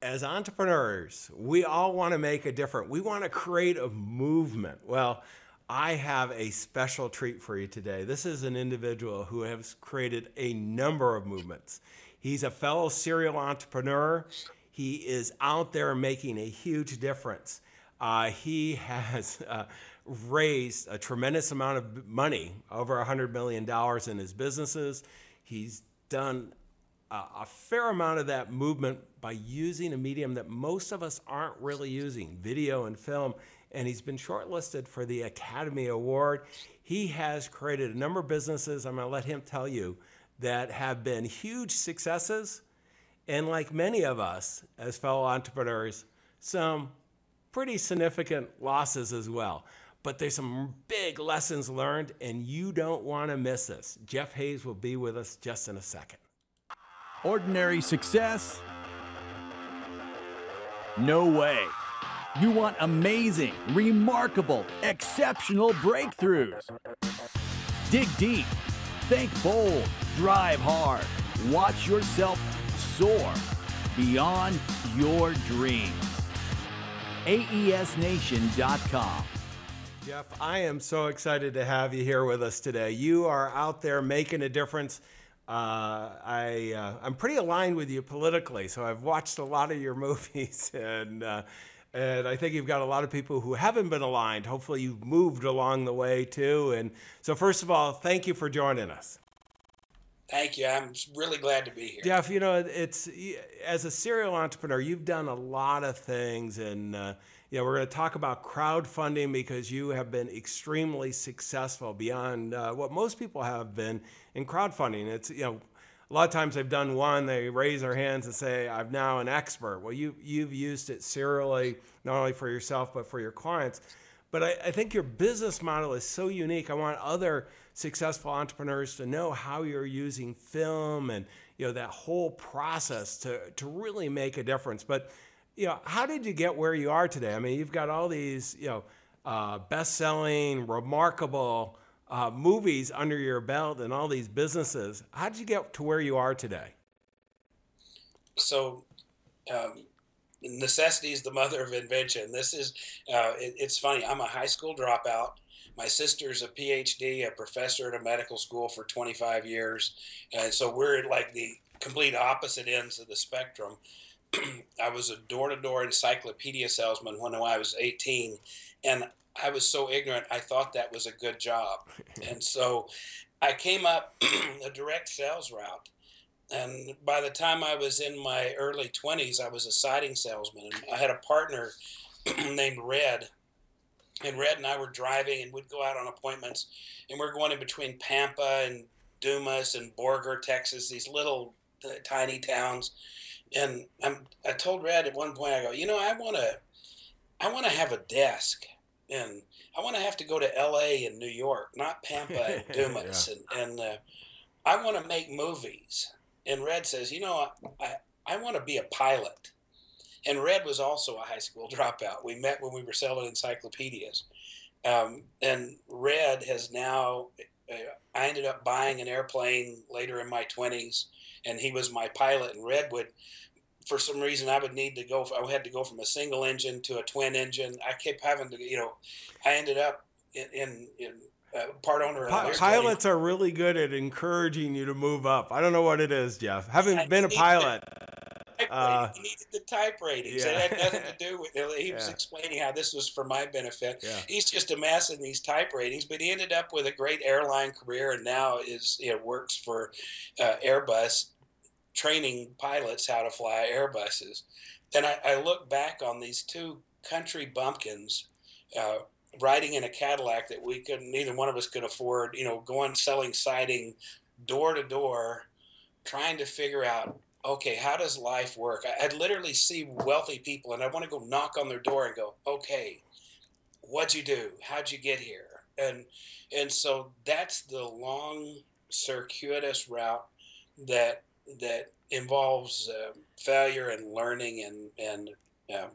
as entrepreneurs, we all want to make a difference. We want to create a movement. Well, I have a special treat for you today. This is an individual who has created a number of movements. He's a fellow serial entrepreneur. He is out there making a huge difference. Uh, he has uh, raised a tremendous amount of money, over $100 million in his businesses. He's done a fair amount of that movement by using a medium that most of us aren't really using video and film. And he's been shortlisted for the Academy Award. He has created a number of businesses, I'm going to let him tell you, that have been huge successes. And like many of us as fellow entrepreneurs, some pretty significant losses as well. But there's some big lessons learned, and you don't want to miss this. Jeff Hayes will be with us just in a second. Ordinary success? No way. You want amazing, remarkable, exceptional breakthroughs. Dig deep, think bold, drive hard, watch yourself soar beyond your dreams. AESNation.com. Jeff, I am so excited to have you here with us today. You are out there making a difference uh, I, uh, I'm pretty aligned with you politically, so I've watched a lot of your movies, and, uh, and I think you've got a lot of people who haven't been aligned. Hopefully, you've moved along the way too. And so, first of all, thank you for joining us. Thank you. I'm really glad to be here. Jeff, you know, it's as a serial entrepreneur, you've done a lot of things, and uh, know, we're going to talk about crowdfunding because you have been extremely successful beyond uh, what most people have been in crowdfunding. It's, you know, a lot of times they've done one, they raise their hands and say, I'm now an expert. Well, you, you've used it serially, not only for yourself, but for your clients. But I, I think your business model is so unique. I want other successful entrepreneurs to know how you're using film and you know that whole process to, to really make a difference. But you know, how did you get where you are today? I mean, you've got all these, you know, uh, best-selling, remarkable uh, movies under your belt and all these businesses. How did you get to where you are today? So, um, necessity is the mother of invention. This is, uh, it, it's funny. I'm a high school dropout. My sister's a PhD, a professor at a medical school for 25 years, and so we're at like the complete opposite ends of the spectrum. I was a door to door encyclopedia salesman when I was 18, and I was so ignorant, I thought that was a good job. and so I came up a direct sales route. And by the time I was in my early 20s, I was a siding salesman. And I had a partner named Red. And Red and I were driving, and we'd go out on appointments. And we're going in between Pampa and Dumas and Borger, Texas, these little uh, tiny towns and I'm, I told Red at one point, I go, you know, I want to, I want to have a desk, and I want to have to go to L.A. and New York, not Pampa and Dumas, yeah. and and uh, I want to make movies. And Red says, you know, I I want to be a pilot. And Red was also a high school dropout. We met when we were selling encyclopedias. Um, and Red has now, uh, I ended up buying an airplane later in my 20s and he was my pilot in Redwood. For some reason, I would need to go. I had to go from a single engine to a twin engine. I kept having to, you know, I ended up in in, in uh, part owner. Pi- pilots are really good at encouraging you to move up. I don't know what it is, Jeff. Having been a pilot. Uh, he needed the type ratings. Yeah. It had nothing to do with it. He was yeah. explaining how this was for my benefit. Yeah. He's just amassing these type ratings, but he ended up with a great airline career and now is you know, works for uh, Airbus training pilots how to fly Airbuses. And I, I look back on these two country bumpkins uh, riding in a Cadillac that we couldn't, neither one of us could afford, you know, going selling siding door to door, trying to figure out, okay, how does life work? I, I'd literally see wealthy people and I want to go knock on their door and go, okay, what'd you do? How'd you get here? And, and so that's the long circuitous route that that involves uh, failure and learning and and um,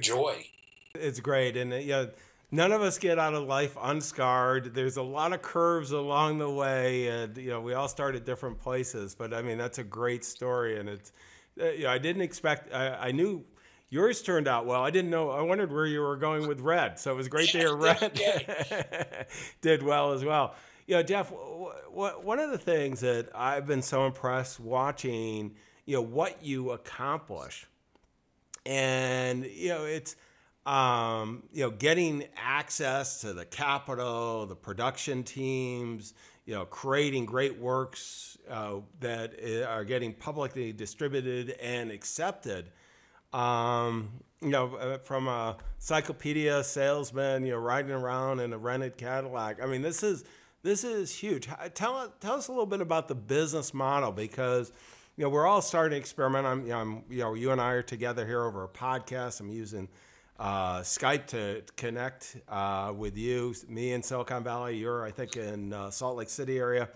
joy. It's great, and uh, yeah, none of us get out of life unscarred. There's a lot of curves along the way, and you know we all start at different places. But I mean, that's a great story, and it's uh, you know, I didn't expect. I, I knew yours turned out well. I didn't know. I wondered where you were going with red. So it was great to hear red did well as well. You know, Jeff, one of the things that I've been so impressed watching, you know, what you accomplish, and you know, it's um, you know, getting access to the capital, the production teams, you know, creating great works uh, that are getting publicly distributed and accepted. Um, you know, uh, from a encyclopedia salesman, you know, riding around in a rented Cadillac. I mean, this is this is huge. Tell tell us a little bit about the business model because you know we're all starting to experiment. I'm you know, I'm, you know you and I are together here over a podcast. I'm using uh, Skype to connect uh, with you, me in Silicon Valley. You're, I think, in uh, Salt Lake City area.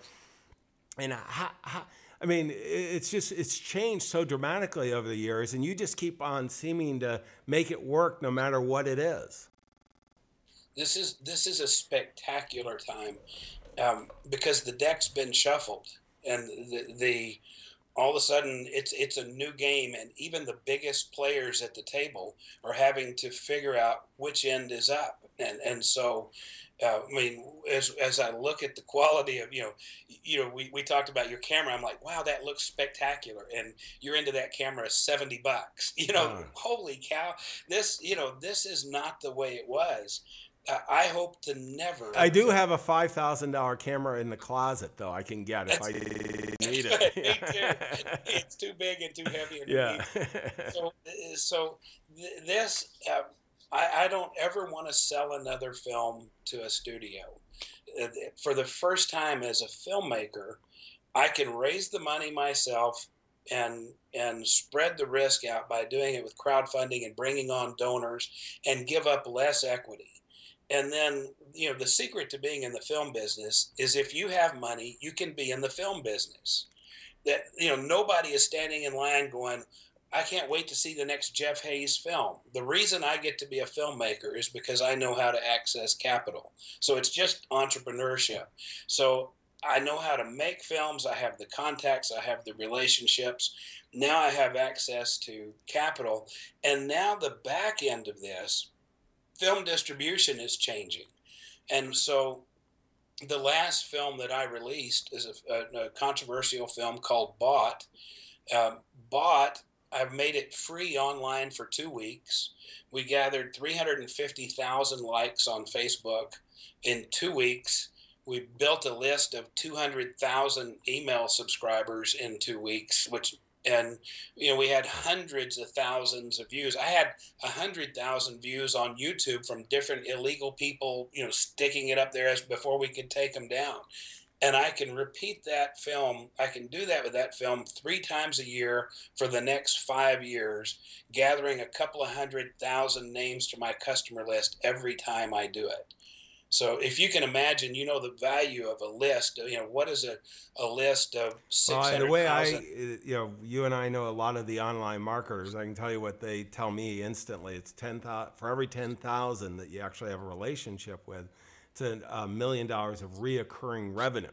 And how, how, I mean, it's just it's changed so dramatically over the years, and you just keep on seeming to make it work no matter what it is. This is this is a spectacular time um, because the deck's been shuffled, and the, the all of a sudden it's it's a new game and even the biggest players at the table are having to figure out which end is up and and so uh, I mean, as, as I look at the quality of, you know, you know, we, we talked about your camera. I'm like, wow, that looks spectacular. And you're into that camera 70 bucks, you know, oh. holy cow. This, you know, this is not the way it was. I hope to never. I do have a five thousand dollar camera in the closet, though. I can get if I need it. Too. It's too big and too heavy. yeah. so, so this, uh, I, I don't ever want to sell another film to a studio. Uh, for the first time as a filmmaker, I can raise the money myself and and spread the risk out by doing it with crowdfunding and bringing on donors and give up less equity and then, you know, the secret to being in the film business is if you have money, you can be in the film business. That, you know, nobody is standing in line going, I can't wait to see the next Jeff Hayes film. The reason I get to be a filmmaker is because I know how to access capital. So it's just entrepreneurship. So I know how to make films. I have the contacts. I have the relationships. Now I have access to capital. And now the back end of this film distribution is changing. And so the last film that I released is a, a, a controversial film called Bought. Um, Bought, I've made it free online for two weeks. We gathered 350,000 likes on Facebook in two weeks. We built a list of 200,000 email subscribers in two weeks, which and you know we had hundreds of thousands of views. I had a hundred thousand views on youtube from different illegal people you know sticking it up there as before we could take them down. And i can repeat that film i can do that with that film three times a year for the next five years gathering a couple of hundred thousand names to my customer list every time i do it so if you can imagine, you know the value of a list. You know what is a, a list of uh, six hundred. Well, the way I, uh, you know, you and I know a lot of the online marketers. I can tell you what they tell me instantly. It's ten thousand for every ten thousand that you actually have a relationship with. It's a, million dollars of reoccurring revenue.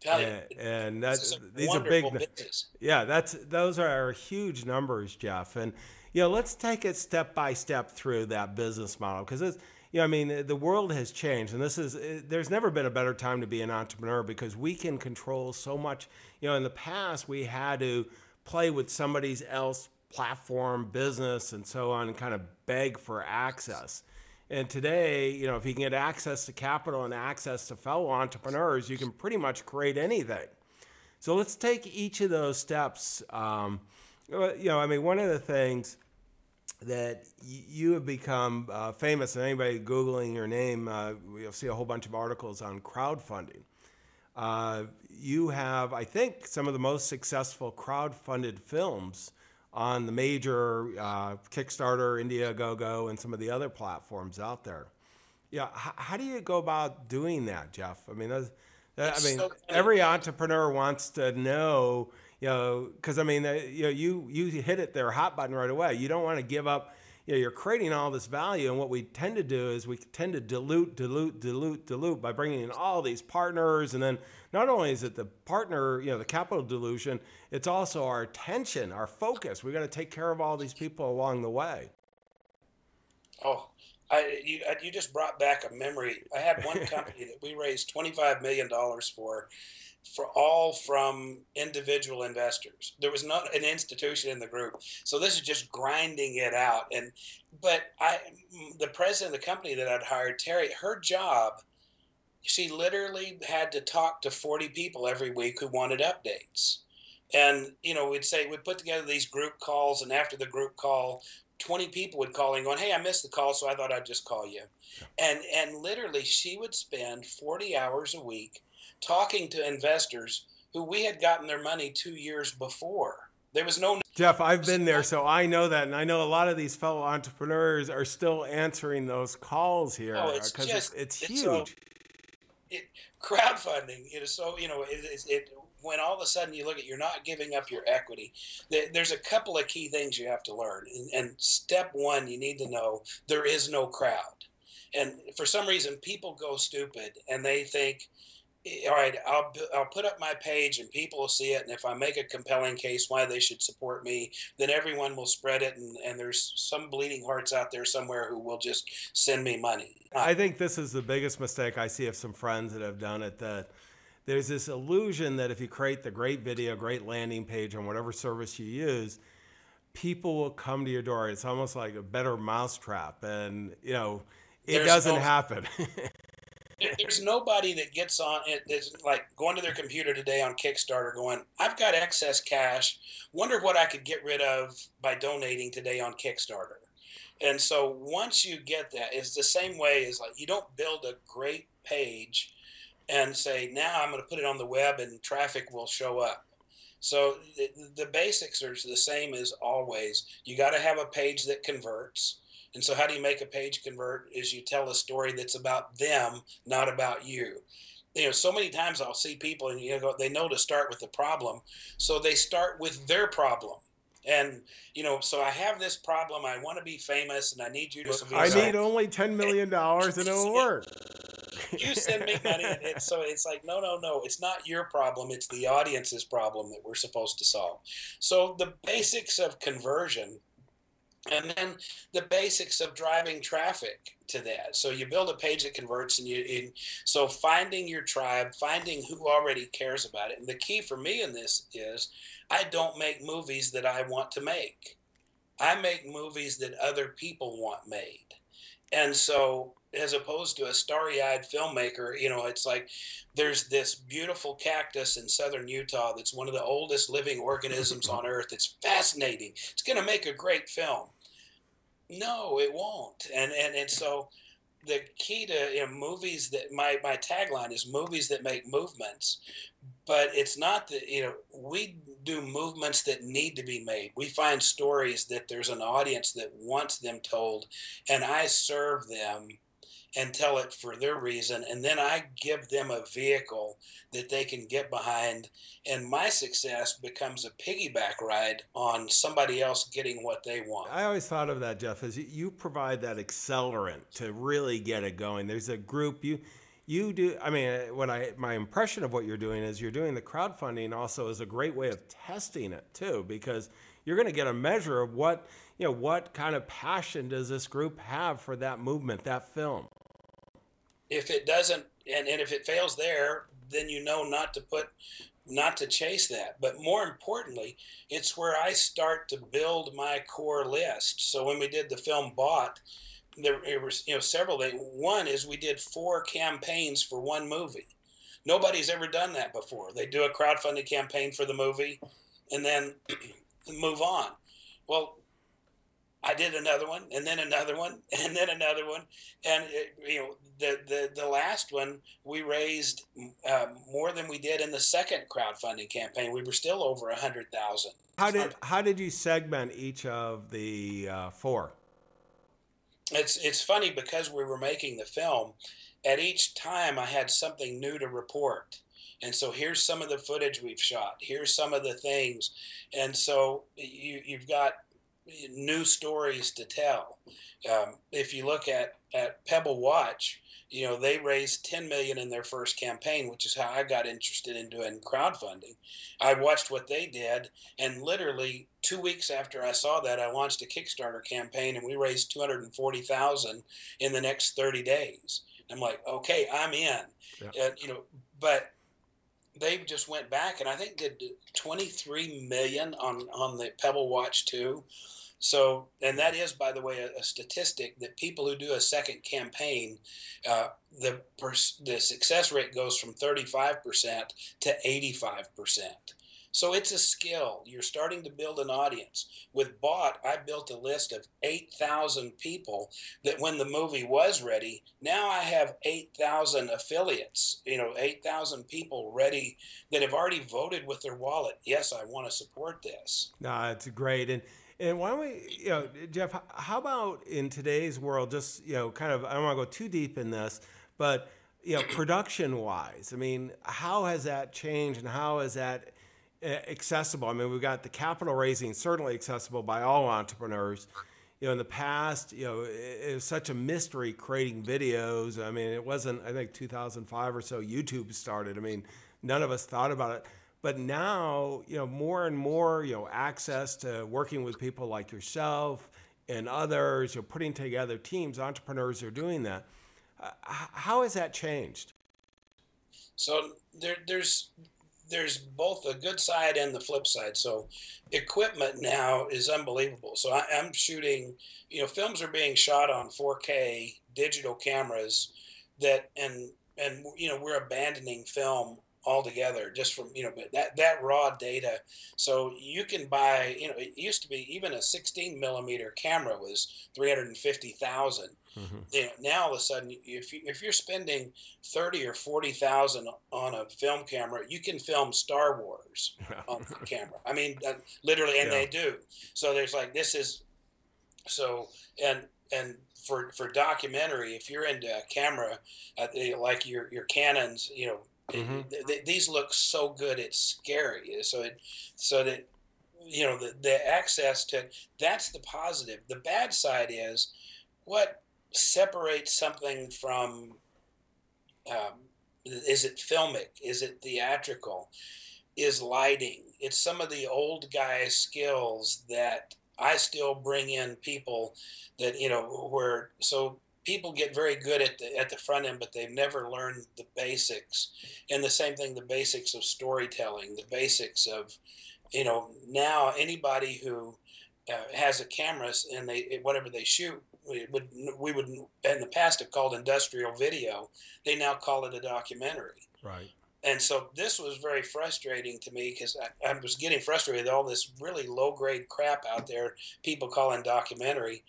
Tell And, and that's these are big. Business. Yeah, that's those are huge numbers, Jeff. And you know, let's take it step by step through that business model because it's you know, I mean, the world has changed, and this is there's never been a better time to be an entrepreneur because we can control so much. You know, in the past we had to play with somebody's else platform, business, and so on, and kind of beg for access. And today, you know, if you can get access to capital and access to fellow entrepreneurs, you can pretty much create anything. So let's take each of those steps. Um, you know, I mean, one of the things that you have become uh, famous, and anybody Googling your name, uh, you'll see a whole bunch of articles on crowdfunding. Uh, you have, I think, some of the most successful crowd-funded films on the major uh, Kickstarter, Indiegogo, and some of the other platforms out there. Yeah, how, how do you go about doing that, Jeff? I mean, that's, that, I mean, so every entrepreneur wants to know you know, because I mean, uh, you know, you you hit it there, hot button right away. You don't want to give up, you know, you're creating all this value. And what we tend to do is we tend to dilute, dilute, dilute, dilute by bringing in all these partners. And then not only is it the partner, you know, the capital dilution, it's also our attention, our focus. We got to take care of all these people along the way. Oh, I you, you just brought back a memory. I had one company that we raised twenty five million dollars for, for all from individual investors. There was not an institution in the group, so this is just grinding it out. And but I, the president of the company that I'd hired, Terry, her job, she literally had to talk to forty people every week who wanted updates and you know we'd say we'd put together these group calls and after the group call 20 people would call and going, Hey, I missed the call, so I thought I'd just call you. And and literally she would spend 40 hours a week talking to investors who we had gotten their money two years before. There was no Jeff, I've been there, so I know that, and I know a lot of these fellow entrepreneurs are still answering those calls here oh, because uh, just, it's, it's, it's huge. So, it, crowdfunding, it is so you know it, it when all of a sudden you look at you're not giving up your equity there's a couple of key things you have to learn and, and step one you need to know there is no crowd and for some reason people go stupid and they think Eh, all right I'll, I'll put up my page and people will see it and if i make a compelling case why they should support me then everyone will spread it and, and there's some bleeding hearts out there somewhere who will just send me money uh, i think this is the biggest mistake i see of some friends that have done it that there's this illusion that if you create the great video, great landing page on whatever service you use, people will come to your door. It's almost like a better mousetrap, and you know, it there's doesn't no, happen. there's nobody that gets on it like going to their computer today on Kickstarter, going, "I've got excess cash. Wonder what I could get rid of by donating today on Kickstarter." And so once you get that, it's the same way as like you don't build a great page and say, now I'm going to put it on the web and traffic will show up. So the, the basics are the same as always. You got to have a page that converts. And so, how do you make a page convert? Is you tell a story that's about them, not about you. You know, so many times I'll see people and you know they know to start with the problem, so they start with their problem. And you know, so I have this problem. I want to be famous, and I need you to. I need only ten million dollars, and it'll work you send me money, and, and so it's like, no, no, no, it's not your problem. It's the audience's problem that we're supposed to solve. So the basics of conversion and then the basics of driving traffic to that. So you build a page that converts and you and so finding your tribe finding who already cares about it. And the key for me in this is i don't make movies that i want to make. I make movies that other people want made. And so as opposed to a starry-eyed filmmaker you know it's like there's this beautiful cactus in southern utah that's one of the oldest living organisms on earth. It's fascinating. It's going to make a great film no it won't. And and, and so the key to you know, movies that my, my tagline is movies that make movements but it's not that you know we do movements that need to be made. We find stories that there's an audience that wants them told and i serve them and tell it for their reason and then i give them a vehicle that they can get behind and my success becomes a piggyback ride on somebody else getting what they want. I always thought of that jeff as you provide that accelerant to really get it going. There's a group you you do i mean uh, what i my impression of what you're doing is you're doing the crowdfunding also is a great way of testing it too because you're going to get a measure of what you know what kind of passion does this group have for that movement that film if it doesn't and, and if it fails there then you know not to put not to chase that. But more importantly it's where i start to build my core list. So when we did the film bought there, was you know several things one is we did four campaigns for one movie. Nobody's ever done that before. They do a crowdfunding campaign for the movie and then move on. Well I did another one, and then another one, and then another one, and it, you know the, the the last one we raised uh, more than we did in the second crowdfunding campaign. We were still over a hundred thousand. How did how did you segment each of the uh, four? It's it's funny because we were making the film. At each time, I had something new to report. And so here's some of the footage we've shot. Here's some of the things. And so you, you've got new stories to tell. Um, if you look at at Pebble Watch, you know they raised 10 million in their first campaign which is how i got interested in doing crowdfunding i watched what they did and literally two weeks after i saw that i launched a kickstarter campaign and we raised 240000 in the next 30 days i'm like okay i'm in yeah. you know but they just went back and i think did 23 million on on the pebble watch 2 so, and that is, by the way, a, a statistic that people who do a second campaign, uh, the pers- the success rate goes from 35% to 85%. So it's a skill. You're starting to build an audience. With Bought, I built a list of 8,000 people that when the movie was ready, now I have 8,000 affiliates, you know, 8,000 people ready that have already voted with their wallet. Yes, I want to support this. No, it's great. And and why don't we, you know, Jeff, how about in today's world, just, you know, kind of, I don't want to go too deep in this, but, you know, production wise, I mean, how has that changed and how has that accessible? I mean, we've got the capital raising certainly accessible by all entrepreneurs. You know, in the past, you know, it, it was such a mystery creating videos. I mean, it wasn't, I think, 2005 or so, YouTube started. I mean, none of us thought about it but now, you know, more and more, you know, access to working with people like yourself and others, you're putting together teams, entrepreneurs are doing that. Uh, how has that changed? So there, there's there's both a good side and the flip side. So equipment now is unbelievable. So I, am shooting, you know, films are being shot on 4K digital cameras that and and you know we're abandoning film altogether just from you know that that raw data so you can buy you know it used to be even a 16 millimeter camera was 350000 mm-hmm. you know, now all of a sudden if, you, if you're spending 30 or 40000 on a film camera you can film star wars on the camera i mean uh, literally and yeah. they do so there's like this is so and and for for documentary if you're into camera uh, like your your Canons you know Mm-hmm. these look so good, it's scary. So it, so that you know the the access to that's the positive. The bad side is what separates something from. Um, is it filmic? Is it theatrical? Is lighting? It's some of the old guy skills that I still bring in people that you know where so people get very good at the at the front end, but they've never learned the basics. And the same thing, the basics of storytelling, the basics of, you know, now anybody who uh, has a camera and they whatever they shoot, we would we would in the past have called industrial video. They now call it a documentary. Right. And so this was very frustrating to me because I, I was getting frustrated with all this really low grade crap out there. People calling documentary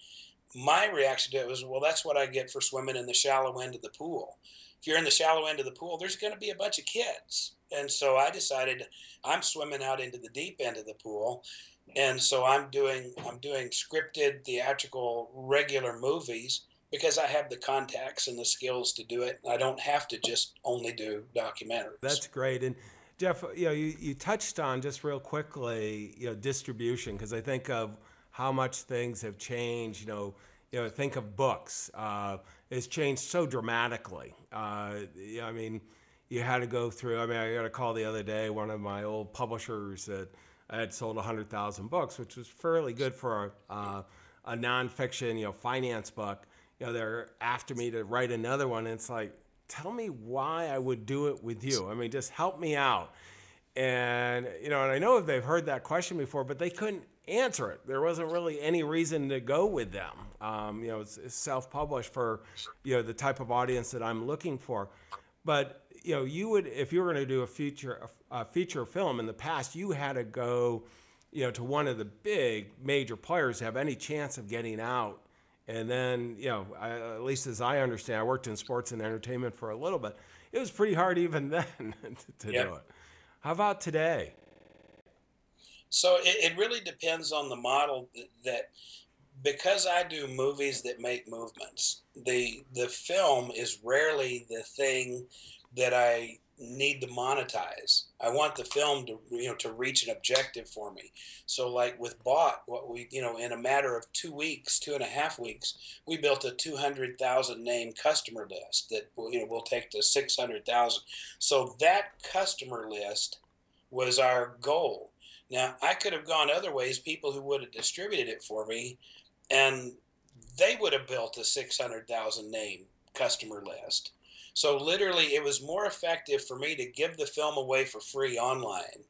my reaction to it was, well, that's what I get for swimming in the shallow end of the pool. If you're in the shallow end of the pool, there's going to be a bunch of kids. And so I decided I'm swimming out into the deep end of the pool. And so I'm doing I'm doing scripted, theatrical, regular movies because I have the contacts and the skills to do it. I don't have to just only do documentaries. That's great. And Jeff, you know, you, you touched on just real quickly, you know, distribution because I think of how much things have changed. You know, you know, think of books. Uh, it's changed so dramatically. Uh, I mean, you had to go through. I mean, I got a call the other day. One of my old publishers that I had sold 100,000 books, which was fairly good for a, uh, a nonfiction, you know, finance book. You know, they're after me to write another one. And it's like, tell me why I would do it with you. I mean, just help me out. And you know, and I know if they've heard that question before, but they couldn't answer it. There wasn't really any reason to go with them. Um, you know, it's, it's, self-published for you know the type of audience that I'm looking for. But you know, you would if you were going to do a feature a, a feature film in the past, you had to go, you know, to one of the big major players to have any chance of getting out. And then, you know, I, at least as I understand, I worked in sports and entertainment for a little bit. It was pretty hard even then to, to yep. do it. How about today? So it, it really depends on the model that, because I do movies that make movements, the the film is rarely the thing that I need to monetize. I want the film to you know to reach an objective for me. So like with Bought, what we you know in a matter of two weeks, two and a half weeks, we built a two hundred thousand name customer list that you know will take to six hundred thousand. So that customer list was our goal. Now I could have gone other ways. People who would have distributed it for me, and they would have built a six hundred thousand name customer list so literally, it was more effective for me to give the film away for free online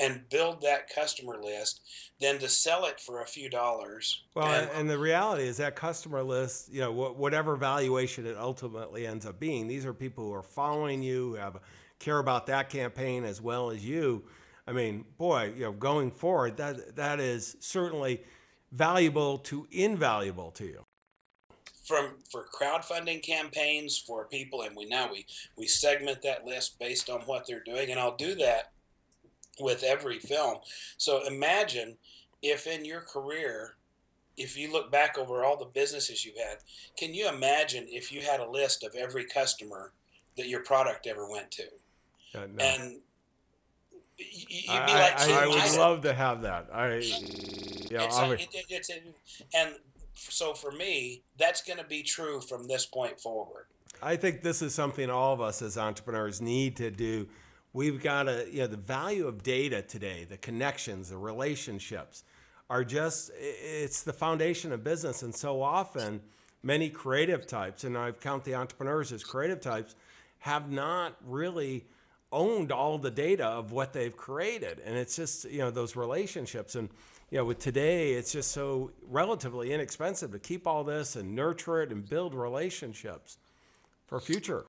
and build that customer list than to sell it for a few dollars. Well, and, and the reality is that customer list, you know, whatever valuation it ultimately ends up being, these are people who are following you, who have care about that campaign as well as you. I mean, boy, you know, going forward, that that is certainly valuable to invaluable to you from for crowdfunding campaigns for people and we now we we segment that list based on what they're doing and I'll do that with every film. So imagine if in your career if you look back over all the businesses you've had, can you imagine if you had a list of every customer that your product ever went to? Uh, no. And you'd be I, like, I, I would love to have that. I, yeah, it's, a, it, it's a, and so for me, that's going to be true from this point forward. I think this is something all of us as entrepreneurs need to do. We've got to, you know, the value of data today, the connections, the relationships are just, it's the foundation of business. And so often, many creative types, and I count the entrepreneurs as creative types, have not really owned all the data of what they've created. And it's just, you know, those relationships. And, you know, with today, it's just so relatively inexpensive to keep all this and nurture it and build relationships for future.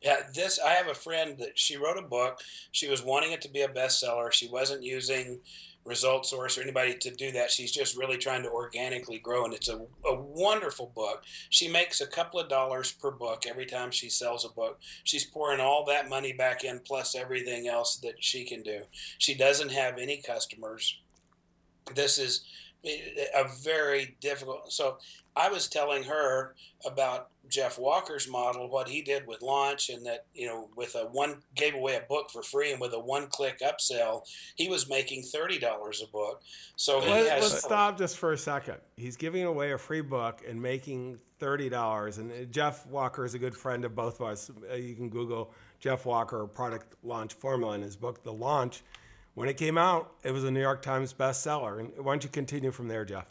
Yeah, this I have a friend that she wrote a book. She was wanting it to be a bestseller. She wasn't using Result Source or anybody to do that. She's just really trying to organically grow, and it's a, a wonderful book. She makes a couple of dollars per book every time she sells a book. She's pouring all that money back in, plus everything else that she can do. She doesn't have any customers this is a very difficult. So I was telling her about Jeff Walker's model, what he did with launch, and that you know, with a one gave away a book for free, and with a one-click upsell, he was making thirty dollars a book. So Let, has, let's stop just for a second. He's giving away a free book and making thirty dollars. And uh, Jeff Walker is a good friend of both of us. Uh, you can Google Jeff Walker product launch formula in his book, The Launch when it came out, it was a New York Times bestseller. And why don't you continue from there, Jeff?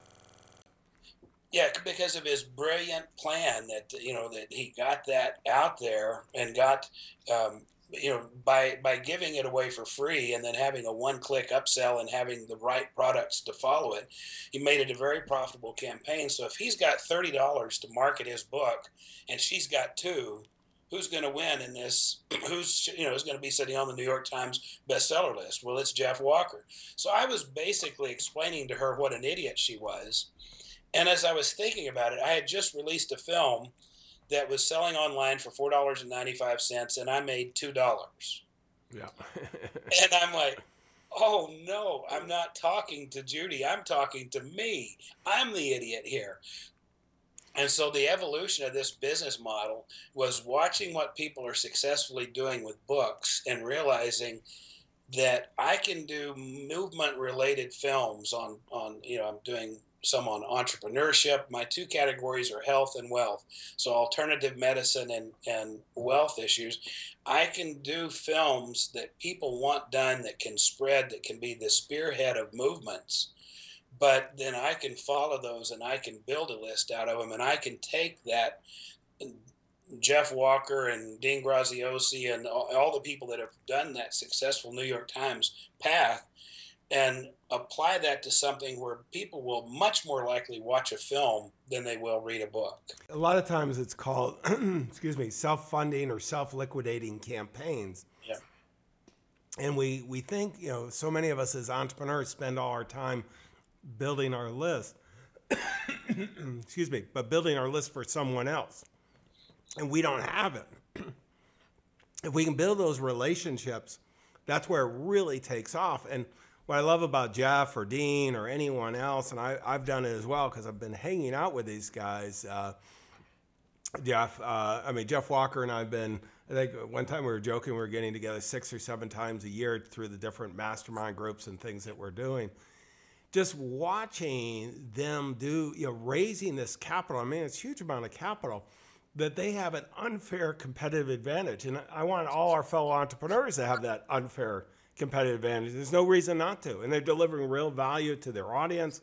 Yeah, because of his brilliant plan that you know that he got that out there and got um, you know by by giving it away for free and then having a one-click upsell and having the right products to follow it, he made it a very profitable campaign. So if he's got thirty dollars to market his book and she's got two, who's going to win in this? Who's you know is going to be sitting on the New York Times bestseller list? Well, it's Jeff Walker. So I was basically explaining to her what an idiot she was, and as I was thinking about it, I had just released a film that was selling online for four dollars and ninety five cents, and I made two dollars. Yeah. and I'm like. Oh no, I'm not talking to Judy. I'm talking to me. I'm the idiot here. And so the evolution of this business model was watching what people are successfully doing with books and realizing that I can do movement related films on on you know I'm doing some on entrepreneurship. My two categories are health and wealth. So alternative medicine and, and wealth issues. I can do films that people want done that can spread, that can be the spearhead of movements but then I can follow those and I can build a list out of them and I can take that Jeff Walker and Dean Graziosi and all, all the people that have done that successful New York Times path and apply that to something where people will much more likely watch a film than they will read a book. A lot of times it's called, excuse me, self-funding or self-liquidating campaigns. Yeah. And we, we think, you know, so many of us as entrepreneurs spend all our time building our list, excuse me, but building our list for someone else. And we don't have it. if we can build those relationships, that's where it really takes off. And what I love about Jeff or Dean or anyone else, and I, have done it as well because I've been hanging out with these guys, uh, Jeff. Uh, I mean, Jeff Walker and I've been. I think one time we were joking we were getting together six or seven times a year through the different mastermind groups and things that we're doing. Just watching them do, you know, raising this capital. I mean, it's a huge amount of capital that they have an unfair competitive advantage. And I want all our fellow entrepreneurs to have that unfair competitive advantage. There's no reason not to. And they're delivering real value to their audience,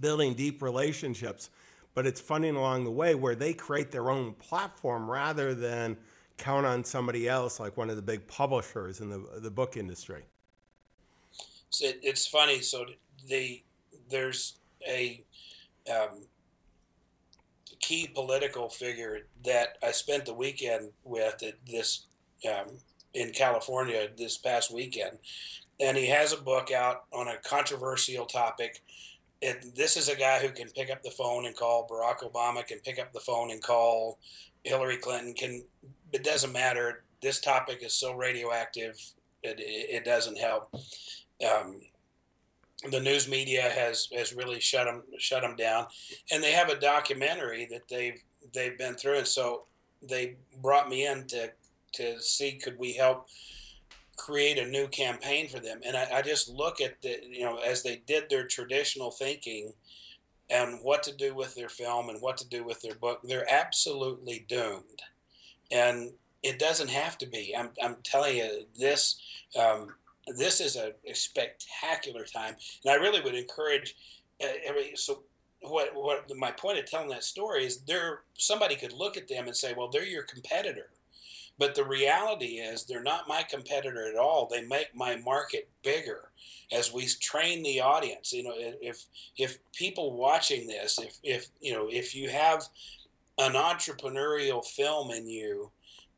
building deep relationships. But it's funding along the way where they create their own platform rather than count on somebody else like one of the big publishers in the, the book industry. So it, it's funny. So the there's a um, key political figure that I spent the weekend with at this um, in California this past weekend, and he has a book out on a controversial topic. And this is a guy who can pick up the phone and call Barack Obama, can pick up the phone and call Hillary Clinton. Can it doesn't matter. This topic is so radioactive, it, it doesn't help. Um, the news media has has really shut them shut them down, and they have a documentary that they've they've been through, and so they brought me in to to see could we help create a new campaign for them, and I, I just look at the you know as they did their traditional thinking and what to do with their film and what to do with their book, they're absolutely doomed, and it doesn't have to be. I'm I'm telling you this. Um, this is a, a, spectacular time, and I really would encourage uh, every. So, what what my point of telling that story is, there somebody could look at them and say, well, they're your competitor, but the reality is they're not my competitor at all. They make my market bigger as we train the audience. You know, if if people watching this, if if you know, if you have an entrepreneurial film in you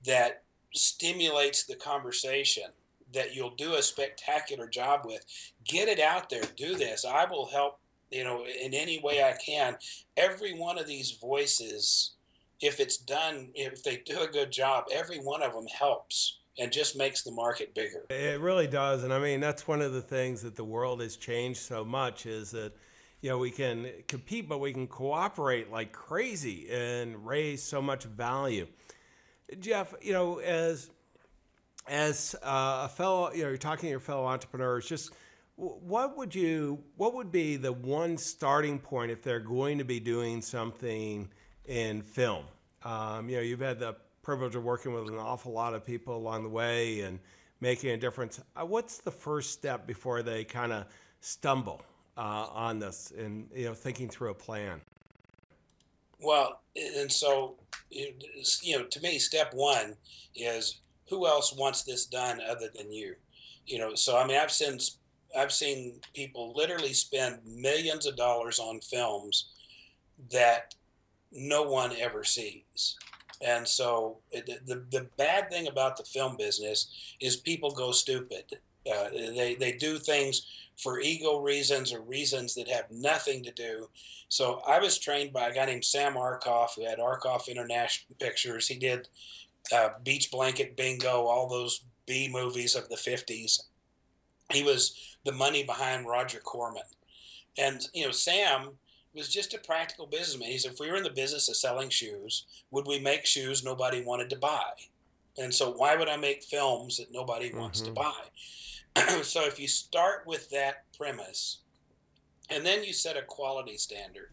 that stimulates the conversation that you'll do a spectacular job with. Get it out there. Do this. I will help, you know, in any way I can. Every one of these voices, if it's done, if they do a good job, every one of them helps and just makes the market bigger. It really does. And I mean, that's one of the things that the world has changed so much is that you know, we can compete, but we can cooperate like crazy and raise so much value. Jeff, you know, as as uh, a fellow, you know, you're talking to your fellow entrepreneurs, just what would you, what would be the one starting point if they're going to be doing something in film? Um, you know, you've had the privilege of working with an awful lot of people along the way and making a difference. Uh, what's the first step before they kind of stumble uh, on this and you know thinking through a plan? Well, and so you know, to me, step one is who else wants this done other than you? You know, so I mean, I've seen I've seen people literally spend millions of dollars on films that no one ever sees. And so it, the, the bad thing about the film business is people go stupid. Uh, they, they do things for ego reasons or reasons that have nothing to do. So I was trained by a guy named Sam Arkoff, who had Arkoff International Pictures. He did uh, Beach Blanket Bingo, all those B movies of the 50s. He was the money behind Roger Corman. And, you know, Sam was just a practical businessman. He said, if we were in the business of selling shoes, would we make shoes nobody wanted to buy? And so why would I make films that nobody wants mm-hmm. to buy? so if you start with that premise, and then you set a quality standard,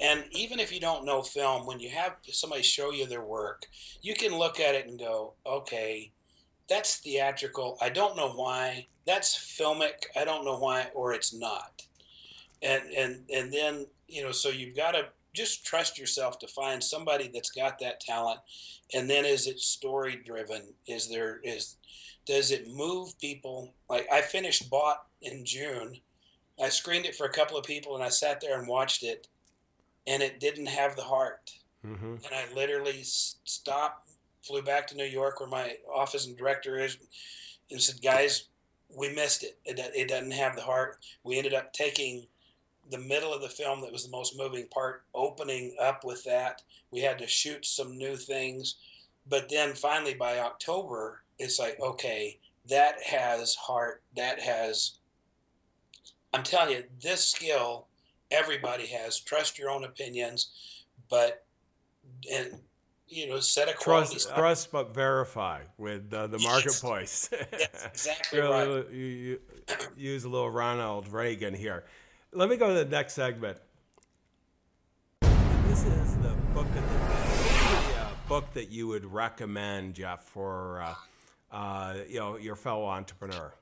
and even if you don't know film, when you have somebody show you their work, you can look at it and go, okay, that's theatrical. I don't know why. That's filmic. I don't know why, or it's not. And and and then you know, so you've got to just trust yourself to find somebody that's got that talent. And then is it story driven? Is there is does it move people? Like I finished Bought in June. I screened it for a couple of people, and I sat there and watched it and it didn't have the heart. Mm-hmm. And I literally stopped, flew back to New York where my office and director is, and said, "Guys, we missed it. It, it doesn't have the heart." We ended up taking the middle of the film that was the most moving part, opening up with that. We had to shoot some new things, but then finally by October, it's like, okay, that has heart. That has. I'm telling you, this skill everybody has. Trust your own opinions, but and you know set a Trust, standard. trust but verify with uh, the Yes. marketplace. That's exactly right. little- you, you use a little Ronald Reagan here. Let me go to the next segment. This is the book of the day. The uh, book that you would recommend, Jeff, for uh, uh, you know your fellow entrepreneur.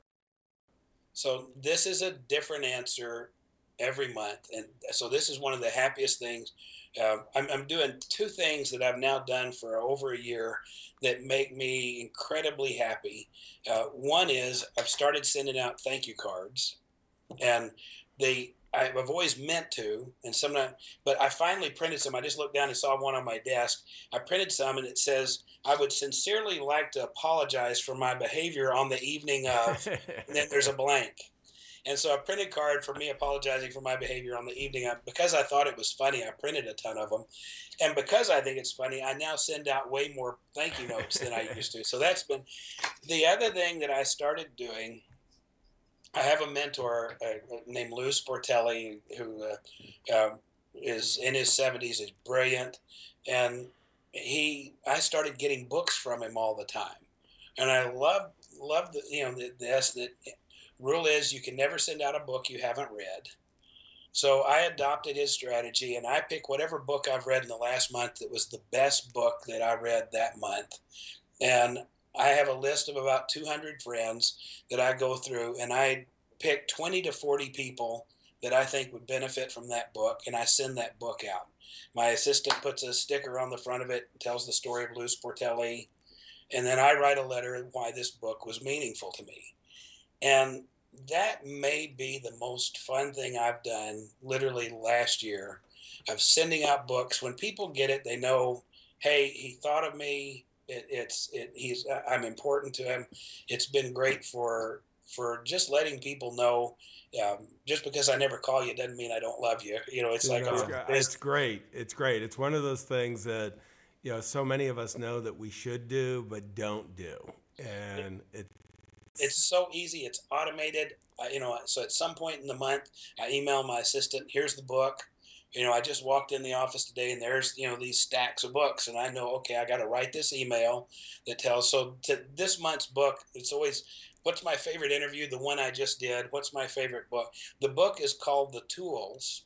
So this is a different answer every month, and so this is one of the happiest things. Uh, I'm, I'm doing two things that I've now done for over a year that make me incredibly happy. Uh, one is I've started sending out thank you cards, and they I've always meant to, and sometimes, but I finally printed some. I just looked down and saw one on my desk. I printed some, and it says, "I would sincerely like to apologize for my behavior on the evening of." and then there's a blank. And so a printed card for me apologizing for my behavior on the evening. I, because I thought it was funny, I printed a ton of them. And because I think it's funny, I now send out way more thank you notes than I used to. So that's been the other thing that I started doing. I have a mentor uh, named Lou Sportelli who uh, uh, is in his 70s, is brilliant. And he, I started getting books from him all the time. And I love, love the, you know, the, this, that rule is you can never send out a book you haven't read. So I adopted his strategy and I pick whatever book I've read in the last month that was the best book that I read that month. And I have a list of about 200 friends that I go through and I pick 20 to 40 people that I think would benefit from that book and I send that book out. My assistant puts a sticker on the front of it, tells the story of Lou Sportelli, and then I write a letter why this book was meaningful to me. And that may be the most fun thing I've done literally last year of sending out books. When people get it, they know, hey, he thought of me. It, it's it, he's I'm important to him. It's been great for for just letting people know. Um, just because I never call you doesn't mean I don't love you. You know, it's You like know, a- it's great. It's great. It's one of those things that you know so many of us know that we should do but don't do, and it it's so easy. It's automated. Uh, you know, so at some point in the month, I email my assistant, "Here's the book." You know, I just walked in the office today, and there's you know these stacks of books, and I know, okay, I got to write this email that tells. So to this month's book, it's always, what's my favorite interview? The one I just did. What's my favorite book? The book is called The Tools,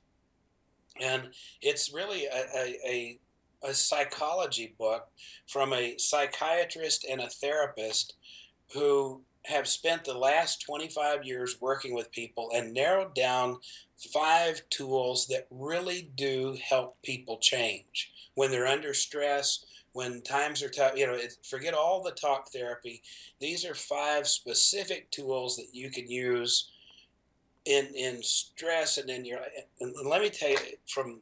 and it's really a, a, a a psychology book from a psychiatrist and a therapist who have spent the last 25 years working with people and narrowed down five tools that really do help people change. When they're under stress when times are tough you know forget all the talk therapy. These are five specific tools that you can use in in stress and in your and, and let me tell you from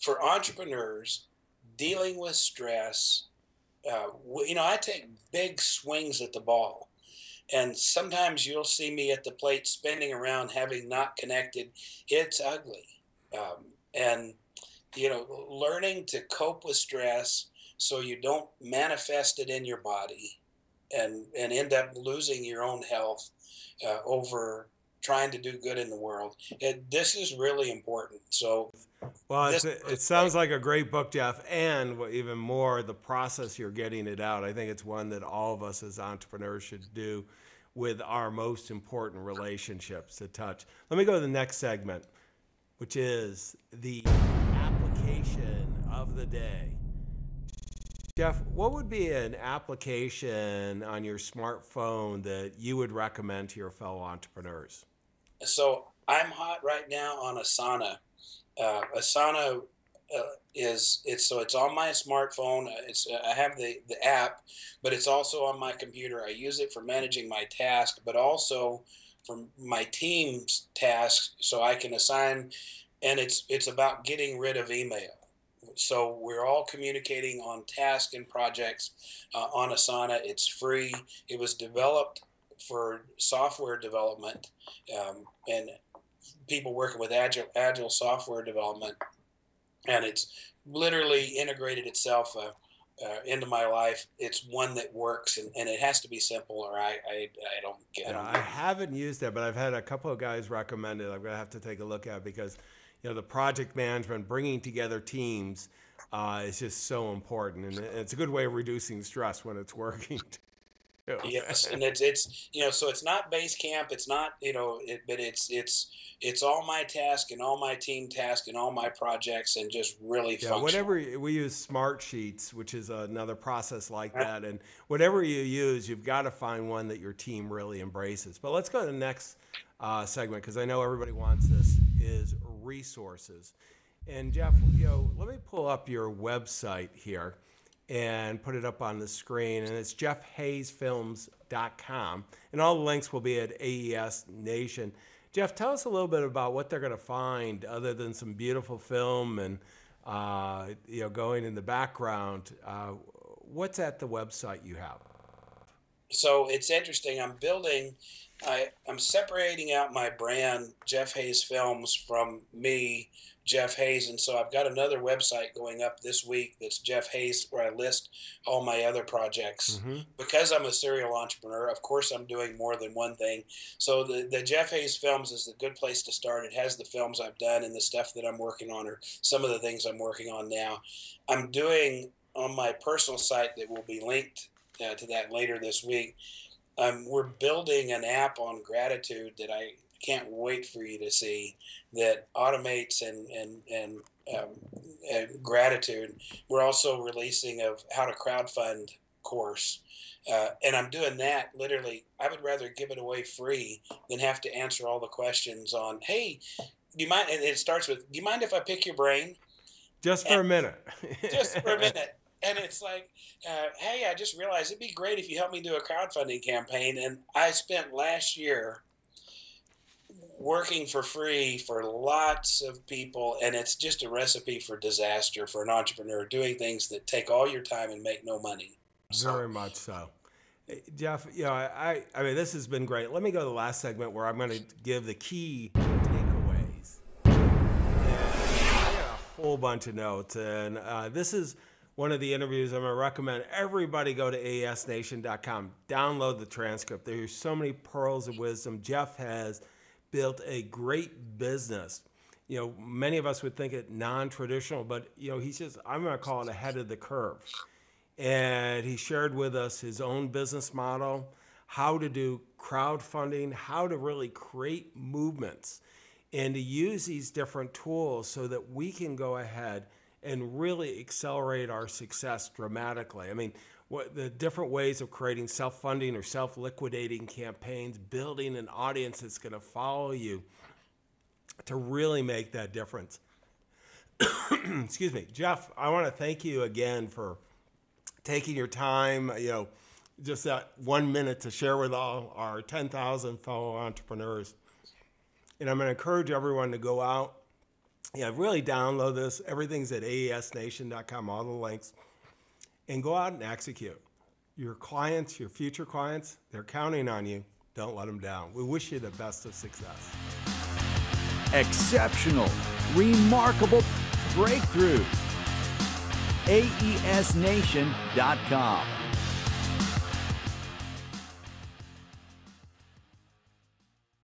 for entrepreneurs dealing with stress uh, you know i take big swings at the ball and sometimes you'll see me at the plate spinning around having not connected. It's ugly. Um, and you know learning to cope with stress so you don't manifest it in your body and and end up losing your own health uh, over trying to do good in the world. It, this is really important. So Well, This- it sounds like a great book, Jeff, and even more, the process you're getting it out. I think it's one that all of us as entrepreneurs should do with our most important relationships to touch. Let me go to the next segment, which is the application of the day. Jeff, what would be an application on your smartphone that you would recommend to your fellow entrepreneurs? so i'm hot right now on asana uh, asana uh, is it's so it's on my smartphone. It's i have the the app but it's also on my computer. I use it for managing my task but also for my team's tasks so i can assign and it's it's about getting rid of email. So we're all communicating on tasks and projects uh, on asana. It's free. It was developed for software development um, and people working with agile agile software development, and it's literally integrated itself uh, uh, into my life. It's one that works, and, and it has to be simple, or I I, I don't get Yeah. I haven't used it, but I've had a couple of guys recommend it. I'm gonna have to take a look at it because, you know the project management, bringing together teams uh, is just so important, and it's a good way of reducing stress when it's working. yes, and it's it's you know so it's not base camp. It's not you know, it, but it's it's it's all my task and all my team task and all my projects and just really yeah. functional. Whatever we use Smart Sheets, which is another process like that, and whatever you use, you've got to find one that your team really embraces. But let's go to the next uh, segment because I know everybody wants this. Is resources, and Jeff, you know, let me pull up your website here and put it up on the screen. And it's jeffhayesfilms.com. And all the links will be at AES Nation. Jeff, tell us a little bit about what they're going to find other than some beautiful film and, uh, you know, going in the background. Uh, what's at the website you have? So it's interesting. I'm building, I, I'm separating out my brand, Jeff Hayes Films, from me, Jeff Hayes. And so I've got another website going up this week that's Jeff Hayes, where I list all my other projects. Mm-hmm. Because I'm a serial entrepreneur, of course, I'm doing more than one thing. So the, the Jeff Hayes Films is a good place to start. It has the films I've done and the stuff that I'm working on, or some of the things I'm working on now. I'm doing on my personal site that will be linked uh, to that later this week. Um, we're building an app on gratitude that I can't wait for you to see that automates and and and, um, and gratitude. We're also releasing of how to crowdfund course. Uh, and I'm doing that literally. I would rather give it away free than have to answer all the questions on, hey, do you mind? And it starts with, do you mind if I pick your brain? Just for and, a minute. just for a minute. And it's like, uh, hey, I just realized it'd be great if you helped me do a crowdfunding campaign. And I spent last year working for free for lots of people and it's just a recipe for disaster for an entrepreneur doing things that take all your time and make no money. So. very much so. Jeff you know I, I mean this has been great. Let me go to the last segment where i'm going to give the key takeaways. I got a whole bunch of notes and uh, this is one of the interviews i'm going to recommend everybody go to aesnation.com download the transcript. There's so many pearls of wisdom jeff has built a great business. You know, many of us would think it non-traditional, but you know, he says I'm going to call it ahead of the curve. And he shared with us his own business model, how to do crowdfunding, how to really create movements, and to use these different tools so that we can go ahead and really accelerate our success dramatically. I mean, what the different ways of creating self-funding or self-liquidating campaigns, building an audience that's going to follow you to really make that difference. Excuse me, Jeff. I want to thank you again for taking your time. You know, just that one minute to share with all our 10,000 fellow entrepreneurs. And I'm going to encourage everyone to go out. Yeah, really download this. Everything's at aesnation.com. All the links and go out and execute. Your clients, your future clients, they're counting on you. Don't let them down. We wish you the best of success. Exceptional, remarkable breakthrough. AESNation.com.